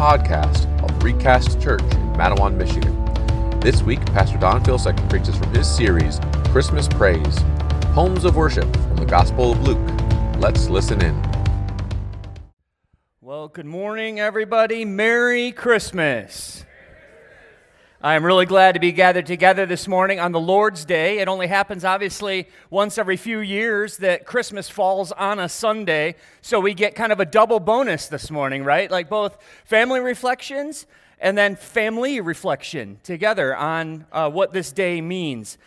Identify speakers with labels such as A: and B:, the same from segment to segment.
A: podcast of Recast Church in Mattawan, Michigan. This week, Pastor Don Filsek preaches from his series, Christmas Praise Poems of Worship from the Gospel of Luke. Let's listen in.
B: Well, good morning, everybody. Merry Christmas. I am really glad to be gathered together this morning on the Lord's Day. It only happens, obviously, once every few years that Christmas falls on a Sunday. So we get kind of a double bonus this morning, right? Like both family reflections and then family reflection together on uh, what this day means.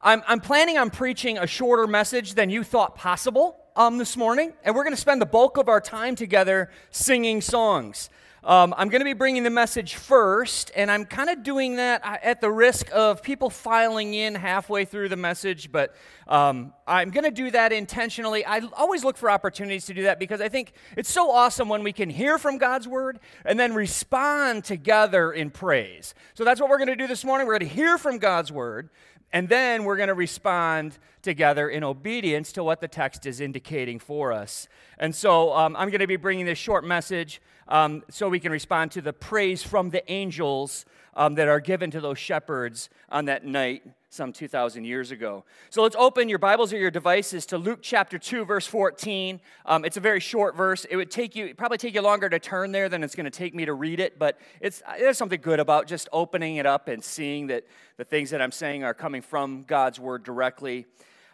B: I'm, I'm planning on preaching a shorter message than you thought possible um, this morning, and we're going to spend the bulk of our time together singing songs. Um, I'm going to be bringing the message first, and I'm kind of doing that uh, at the risk of people filing in halfway through the message, but um, I'm going to do that intentionally. I always look for opportunities to do that because I think it's so awesome when we can hear from God's word and then respond together in praise. So that's what we're going to do this morning. We're going to hear from God's word, and then we're going to respond together in obedience to what the text is indicating for us. And so um, I'm going to be bringing this short message um, so we can respond to the praise from the angels um, that are given to those shepherds on that night some 2,000 years ago. So let's open your Bibles or your devices to Luke chapter 2, verse 14. Um, it's a very short verse. It would take you, probably take you longer to turn there than it's going to take me to read it, but it's, there's something good about just opening it up and seeing that the things that I'm saying are coming from God's word directly.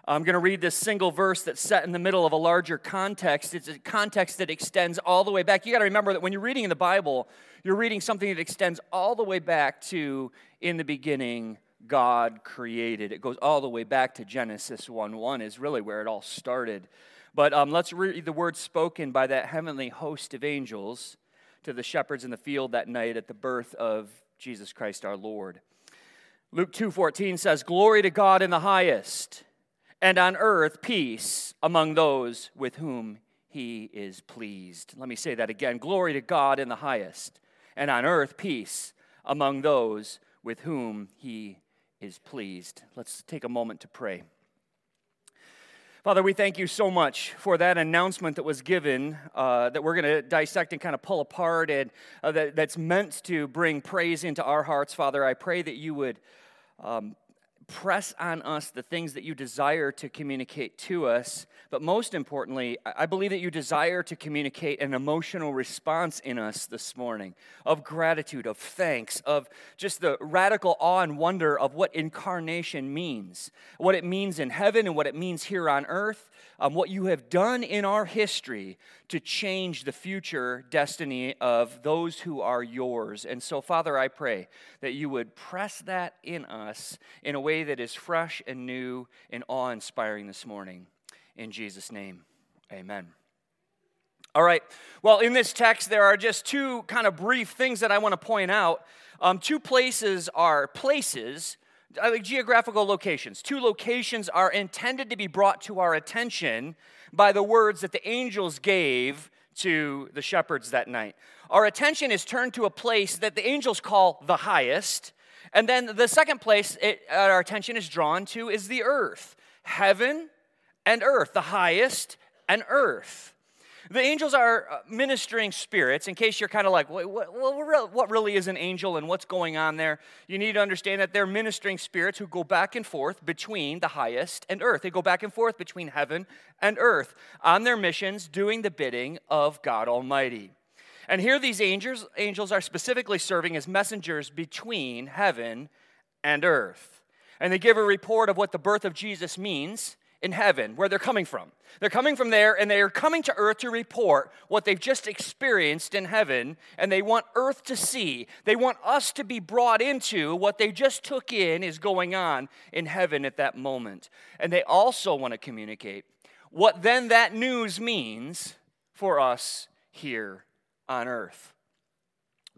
B: I'm going to read this single verse that's set in the middle of a larger context. It's a context that extends all the way back. You got to remember that when you're reading in the Bible, you're reading something that extends all the way back to in the beginning, God created. It goes all the way back to Genesis 1 1, is really where it all started. But um, let's read the words spoken by that heavenly host of angels to the shepherds in the field that night at the birth of Jesus Christ our Lord. Luke 2:14 says, "Glory to God in the highest." and on earth peace among those with whom he is pleased. Let me say that again. Glory to God in the highest, and on earth peace among those with whom he is pleased. Let's take a moment to pray. Father, we thank you so much for that announcement that was given uh, that we're going to dissect and kind of pull apart and uh, that, that's meant to bring praise into our hearts. Father, I pray that you would um, press on us the things that you desire to communicate to us. But most importantly, I believe that you desire to communicate an emotional response in us this morning of gratitude, of thanks, of just the radical awe and wonder of what incarnation means, what it means in heaven and what it means here on earth, um, what you have done in our history to change the future destiny of those who are yours. And so, Father, I pray that you would press that in us in a way that is fresh and new and awe inspiring this morning. In Jesus' name, amen. All right. Well, in this text, there are just two kind of brief things that I want to point out. Um, two places are places like geographical locations. Two locations are intended to be brought to our attention by the words that the angels gave to the shepherds that night. Our attention is turned to a place that the angels call the highest. And then the second place it, uh, our attention is drawn to is the earth heaven and earth, the highest and earth. The angels are uh, ministering spirits. In case you're kind of like, what, what, what, really is an angel and what's going on there? You need to understand that they're ministering spirits who go back and forth between the highest and earth. They go back and forth between heaven and earth on their missions, doing the bidding of God Almighty. And here these angels, angels are specifically serving as messengers between heaven and earth. And they give a report of what the birth of Jesus means in heaven, where they're coming from. They're coming from there and they are coming to earth to report what they've just experienced in heaven, and they want earth to see. They want us to be brought into what they just took in is going on in heaven at that moment. And they also want to communicate what then that news means for us here on earth.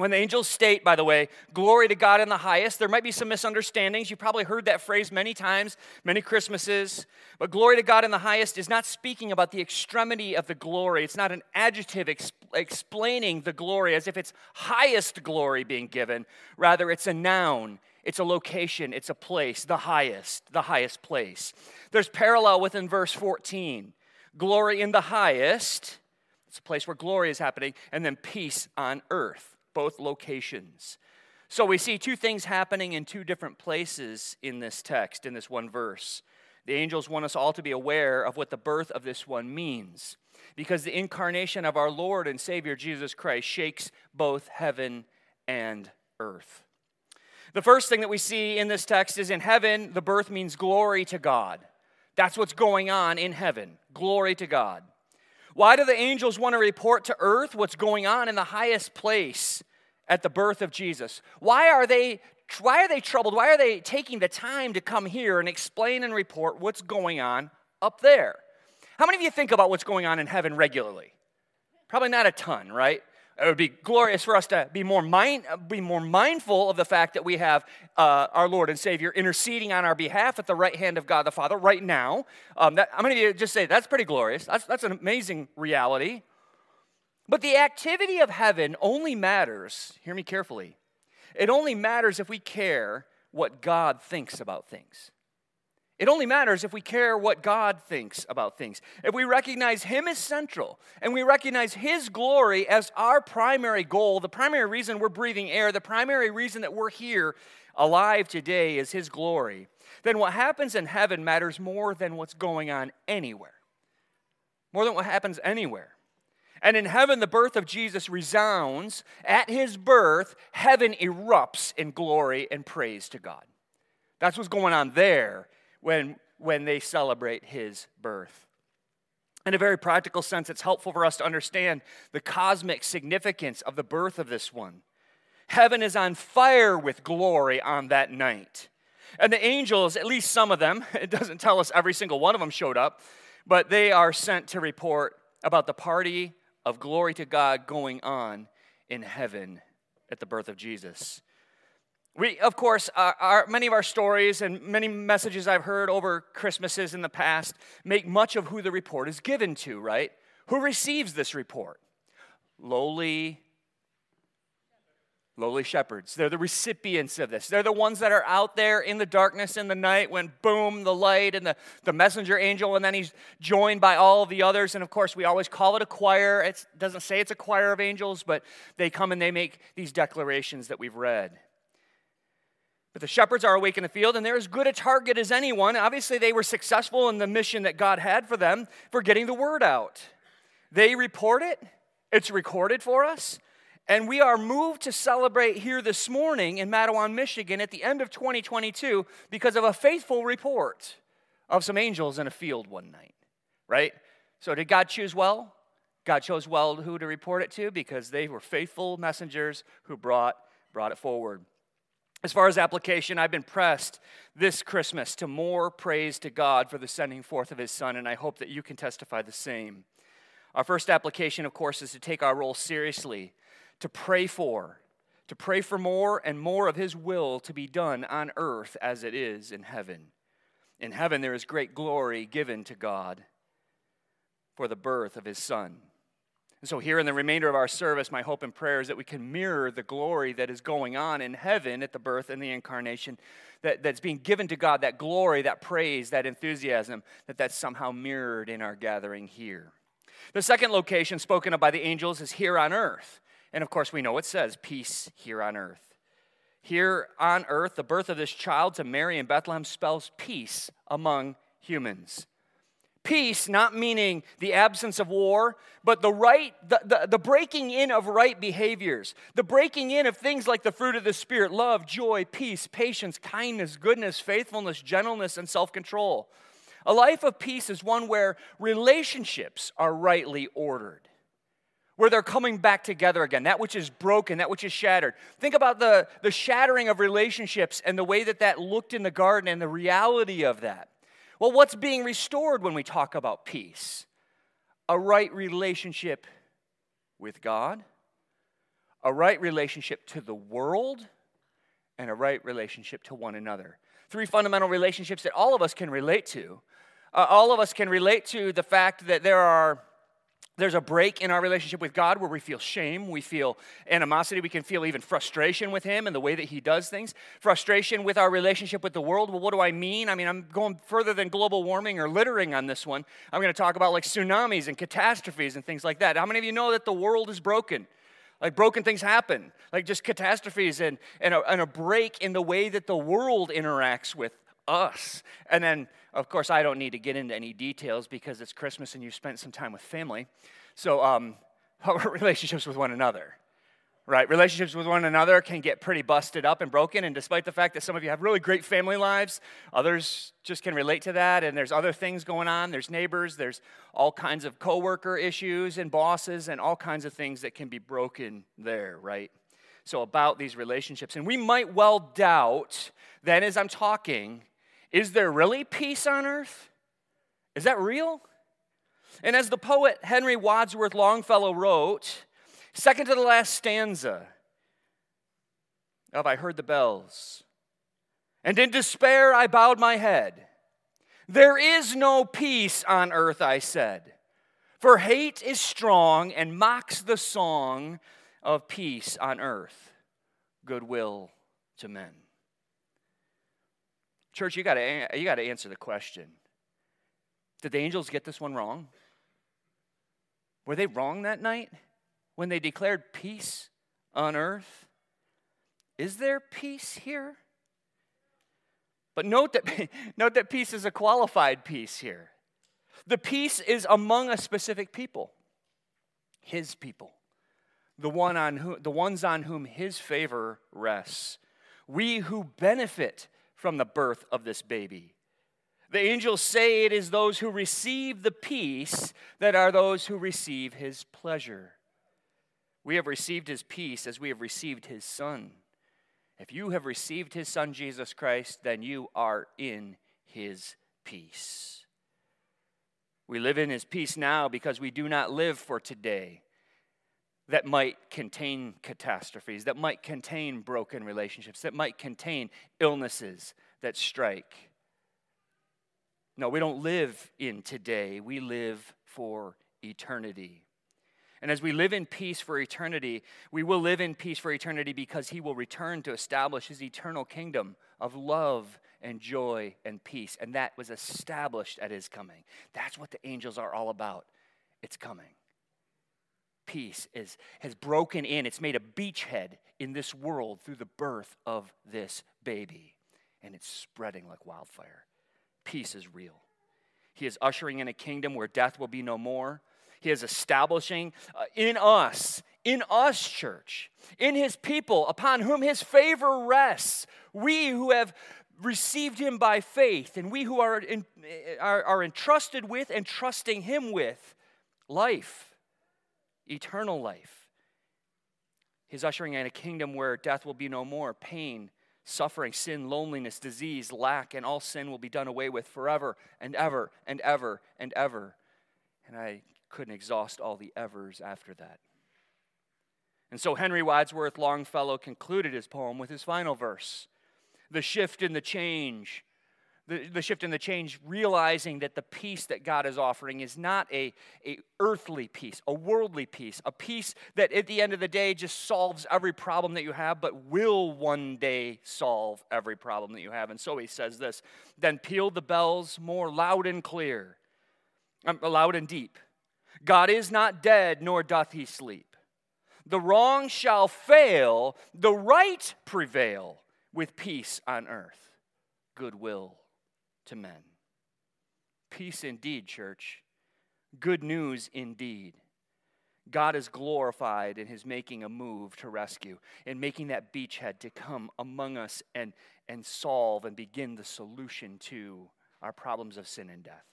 B: When the angels state, by the way, glory to God in the highest, there might be some misunderstandings. You've probably heard that phrase many times, many Christmases. But glory to God in the highest is not speaking about the extremity of the glory. It's not an adjective exp- explaining the glory as if it's highest glory being given. Rather, it's a noun, it's a location, it's a place, the highest, the highest place. There's parallel within verse 14 glory in the highest It's a place where glory is happening, and then peace on earth, both locations. So we see two things happening in two different places in this text, in this one verse. The angels want us all to be aware of what the birth of this one means, because the incarnation of our Lord and Savior Jesus Christ shakes both heaven and earth. The first thing that we see in this text is in heaven, the birth means glory to God. That's what's going on in heaven. Glory to God. Why do the angels want to report to earth what's going on in the highest place at the birth of Jesus? Why are they why are they troubled? Why are they taking the time to come here and explain and report what's going on up there? How many of you think about what's going on in heaven regularly? Probably not a ton, right? It would be glorious for us to be more, mind, be more mindful of the fact that we have uh, our Lord and Savior interceding on our behalf at the right hand of God the Father right now. Um, that, many of you just say that's pretty glorious? That's, that's an amazing reality. But the activity of heaven only matters, hear me carefully, it only matters if we care what God thinks about things. It only matters if we care what God thinks about things. If we recognize Him as central and we recognize His glory as our primary goal, the primary reason we're breathing air, the primary reason that we're here alive today is His glory, then what happens in heaven matters more than what's going on anywhere. More than what happens anywhere. And in heaven, the birth of Jesus resounds. At his birth, heaven erupts in glory and praise to God. That's what's going on there when, when they celebrate his birth. In a very practical sense, it's helpful for us to understand the cosmic significance of the birth of this one. Heaven is on fire with glory on that night. And the angels, at least some of them, it doesn't tell us every single one of them showed up, but they are sent to report about the party of glory to God going on in heaven at the birth of Jesus. We, of course, our, our, many of our stories and many messages I've heard over Christmases in the past make much of who the report is given to, right? Who receives this report? Lowly, lowly shepherds. They're the recipients of this. They're the ones that are out there in the darkness in the night when boom, the light and the, the messenger angel, and then he's joined by all of the others. And of course, we always call it a choir. It doesn't say it's a choir of angels, but they come and they make these declarations that we've read. But the shepherds are awake in the field, and they're as good a target as anyone. Obviously, they were successful in the mission that God had for them for getting the word out. They report it, it's recorded for us, and we are moved to celebrate here this morning in Mattawan, Michigan at the end of 2022 because of a faithful report of some angels in a field one night, right? So, did God choose well? God chose well who to report it to because they were faithful messengers who brought, brought it forward. As far as application, I've been pressed this Christmas to more praise to God for the sending forth of His Son, and I hope that you can testify the same. Our first application, of course, is to take our role seriously to pray for, to pray for more and more of His will to be done on earth as it is in heaven. In heaven, there is great glory given to God for the birth of His Son. And so, here in the remainder of our service, my hope and prayer is that we can mirror the glory that is going on in heaven at the birth and the incarnation, that, that's being given to God, that glory, that praise, that enthusiasm, that that's somehow mirrored in our gathering here. The second location spoken of by the angels is here on earth. And of course, we know it says peace here on earth. Here on earth, the birth of this child to Mary in Bethlehem spells peace among humans. Peace, not meaning the absence of war, but the right, the, the, the, breaking in of right behaviors, the breaking in of things like the fruit of the Spirit love, joy, peace, patience, kindness, goodness, faithfulness, gentleness, and self control. A life of peace is one where relationships are rightly ordered where they're coming back together again, that which is broken, that which is shattered. Think about the, the shattering of relationships and the way that that looked in the garden and the reality of that. Well, what's being restored when we talk about peace? A right relationship with God, a right relationship to the world, and a right relationship to one another. Three fundamental relationships that all of us can relate to. Uh, all of us can relate to the fact that there are there's a break in our relationship with God where we feel shame, we feel animosity, we can feel even frustration with Him and the way that He does things. Frustration with our relationship with the world. Well, what do I mean? I mean, I'm going further than global warming or littering on this one. I'm going to talk about like tsunamis and catastrophes and things like that. How many of you know that the world is broken? Like broken things happen, like just catastrophes and, and, a, and a break in the way that the world interacts with us. And then, of course, I don't need to get into any details because it's Christmas and you spent some time with family. So, um, relationships with one another, right? Relationships with one another can get pretty busted up and broken. And despite the fact that some of you have really great family lives, others just can relate to that. And there's other things going on. There's neighbors, there's all kinds of coworker issues and bosses, and all kinds of things that can be broken there, right? So, about these relationships. And we might well doubt then, as I'm talking, is there really peace on earth? Is that real? And as the poet Henry Wadsworth Longfellow wrote, second to the last stanza of I Heard the Bells, and in despair I bowed my head. There is no peace on earth, I said, for hate is strong and mocks the song of peace on earth, goodwill to men. Church, you got to you got to answer the question. Did the angels get this one wrong? Were they wrong that night when they declared peace on earth? Is there peace here? But note that, note that peace is a qualified peace here. The peace is among a specific people, his people, the, one on who, the ones on whom his favor rests. We who benefit from the birth of this baby. The angels say it is those who receive the peace that are those who receive his pleasure. We have received his peace as we have received his son. If you have received his son, Jesus Christ, then you are in his peace. We live in his peace now because we do not live for today that might contain catastrophes, that might contain broken relationships, that might contain illnesses that strike. No, we don't live in today, we live for eternity. And as we live in peace for eternity, we will live in peace for eternity because he will return to establish his eternal kingdom of love and joy and peace. And that was established at his coming. That's what the angels are all about. It's coming peace is, has broken in. It's made a beachhead in this world through the birth of this baby. And it's spreading like wildfire. Peace is real. He is ushering in a kingdom where death will be no more. He is establishing uh, in us, in us, church, in his people, upon whom his favor rests. We who have received him by faith, and we who are, in, are, are entrusted with and trusting him with life eternal life. He's ushering in a kingdom where death will be no more, pain, suffering, sin, loneliness, disease, lack, and all sin will be done away with forever and ever and ever and ever. And I couldn't exhaust all the evers after that. And so Henry Wadsworth Longfellow concluded his poem with his final verse The shift and the change the, the shift and the change, realizing that the peace that God is offering is not a, a earthly peace, a worldly peace, a peace that at the end of the day just solves every problem that you have, but will one day solve every problem that you have. And so he says this then peal the bells more loud and clear, um, loud and deep. God is not dead, nor doth he sleep. The wrong shall fail, the right prevail with peace on earth, goodwill to men. Peace indeed, church. Good news indeed. God is glorified in his making a move to rescue, in making that beachhead to come among us and, and solve and begin the solution to our problems of sin and death.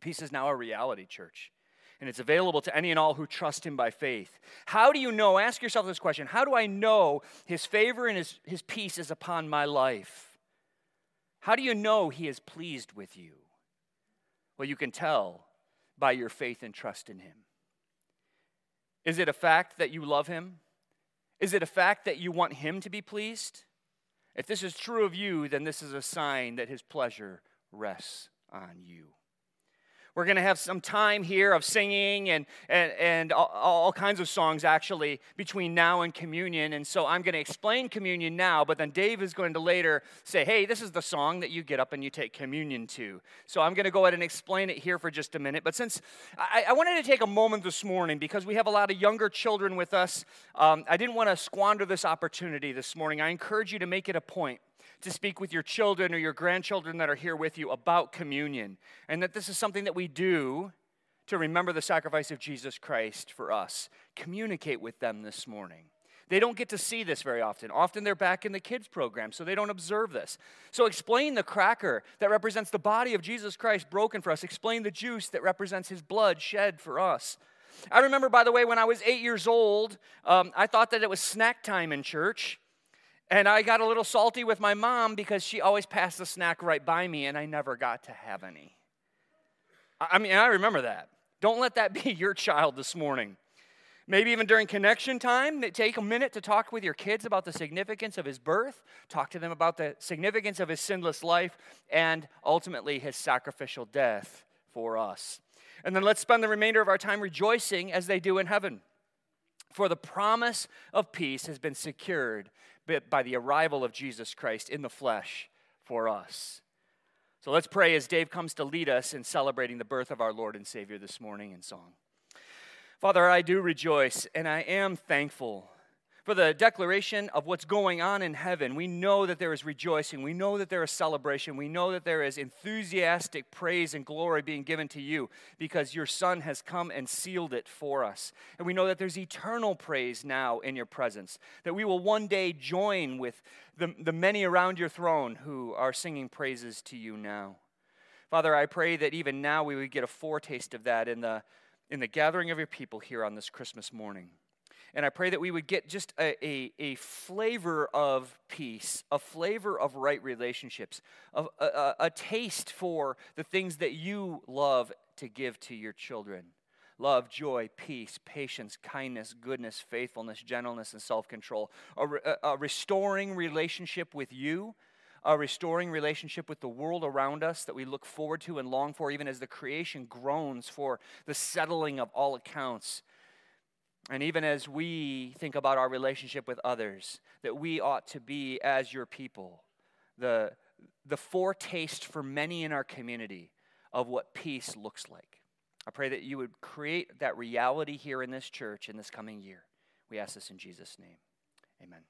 B: Peace is now a reality, church, and it's available to any and all who trust him by faith. How do you know? Ask yourself this question How do I know his favor and his, his peace is upon my life? How do you know He is pleased with you? Well, you can tell by your faith and trust in Him. Is it a fact that you love Him? Is it a fact that you want Him to be pleased? If this is true of you, then this is a sign that His pleasure rests on you. We're going to have some time here of singing and, and, and all, all, kinds of songs actually between now and communion. And so I'm going to explain communion now, but then Dave is going to later say, hey, this is the song that you get up and you take communion to. So I'm going to go ahead and explain it here for just a minute. But since I, I wanted to take a moment this morning because we have a lot of younger children with us, um, I didn't want to squander this opportunity this morning. I encourage you to make it a point to speak with your children or your grandchildren that are here with you about communion, and that this is something that we do to remember the sacrifice of Jesus Christ for us. Communicate with them this morning. They don't get to see this very often. Often they're back in the kids' program, so they don't observe this. So explain the cracker that represents the body of Jesus Christ broken for us. Explain the juice that represents his blood shed for us. I remember, by the way, when I was eight years old, um, I thought that it was snack time in church. And I got a little salty with my mom because she always passed the snack right by me and I never got to have any. I mean, I remember that. Don't let that be your child this morning. Maybe even during connection time, take a minute to talk with your kids about the significance of his birth, talk to them about the significance of his sinless life, and ultimately his sacrificial death for us. And then let's spend the remainder of our time rejoicing as they do in heaven. For the promise of peace has been secured by the arrival of Jesus Christ in the flesh for us. So let's pray as Dave comes to lead us in celebrating the birth of our Lord and Savior this morning in song. Father, I do rejoice and I am thankful for the declaration of what's going on in heaven. We know that there is rejoicing. We know that there is celebration. We know that there is enthusiastic praise and glory being given to you because your Son has come and sealed it for us. And we know that there's eternal praise now in your presence, that we will one day join with the, the many around your throne who are singing praises to you now. Father, I pray that even now we would get a foretaste of that in the, in the gathering of your people here on this Christmas morning. And I pray that we would get just a, a, a flavor of peace, a flavor of right relationships, a, a, a taste for the things that you love to give to your children love, joy, peace, patience, kindness, goodness, faithfulness, gentleness, and self control. A, a, restoring relationship with you, a restoring relationship with the world around us that we look forward to and long for, even as the creation groans for the settling of all accounts and even as we think about our relationship with others, that we ought to be, as your people, the, the foretaste for many in our community of what peace looks like. I pray that you would create that reality here in this church in this coming year. We ask this in Jesus' name. Amen.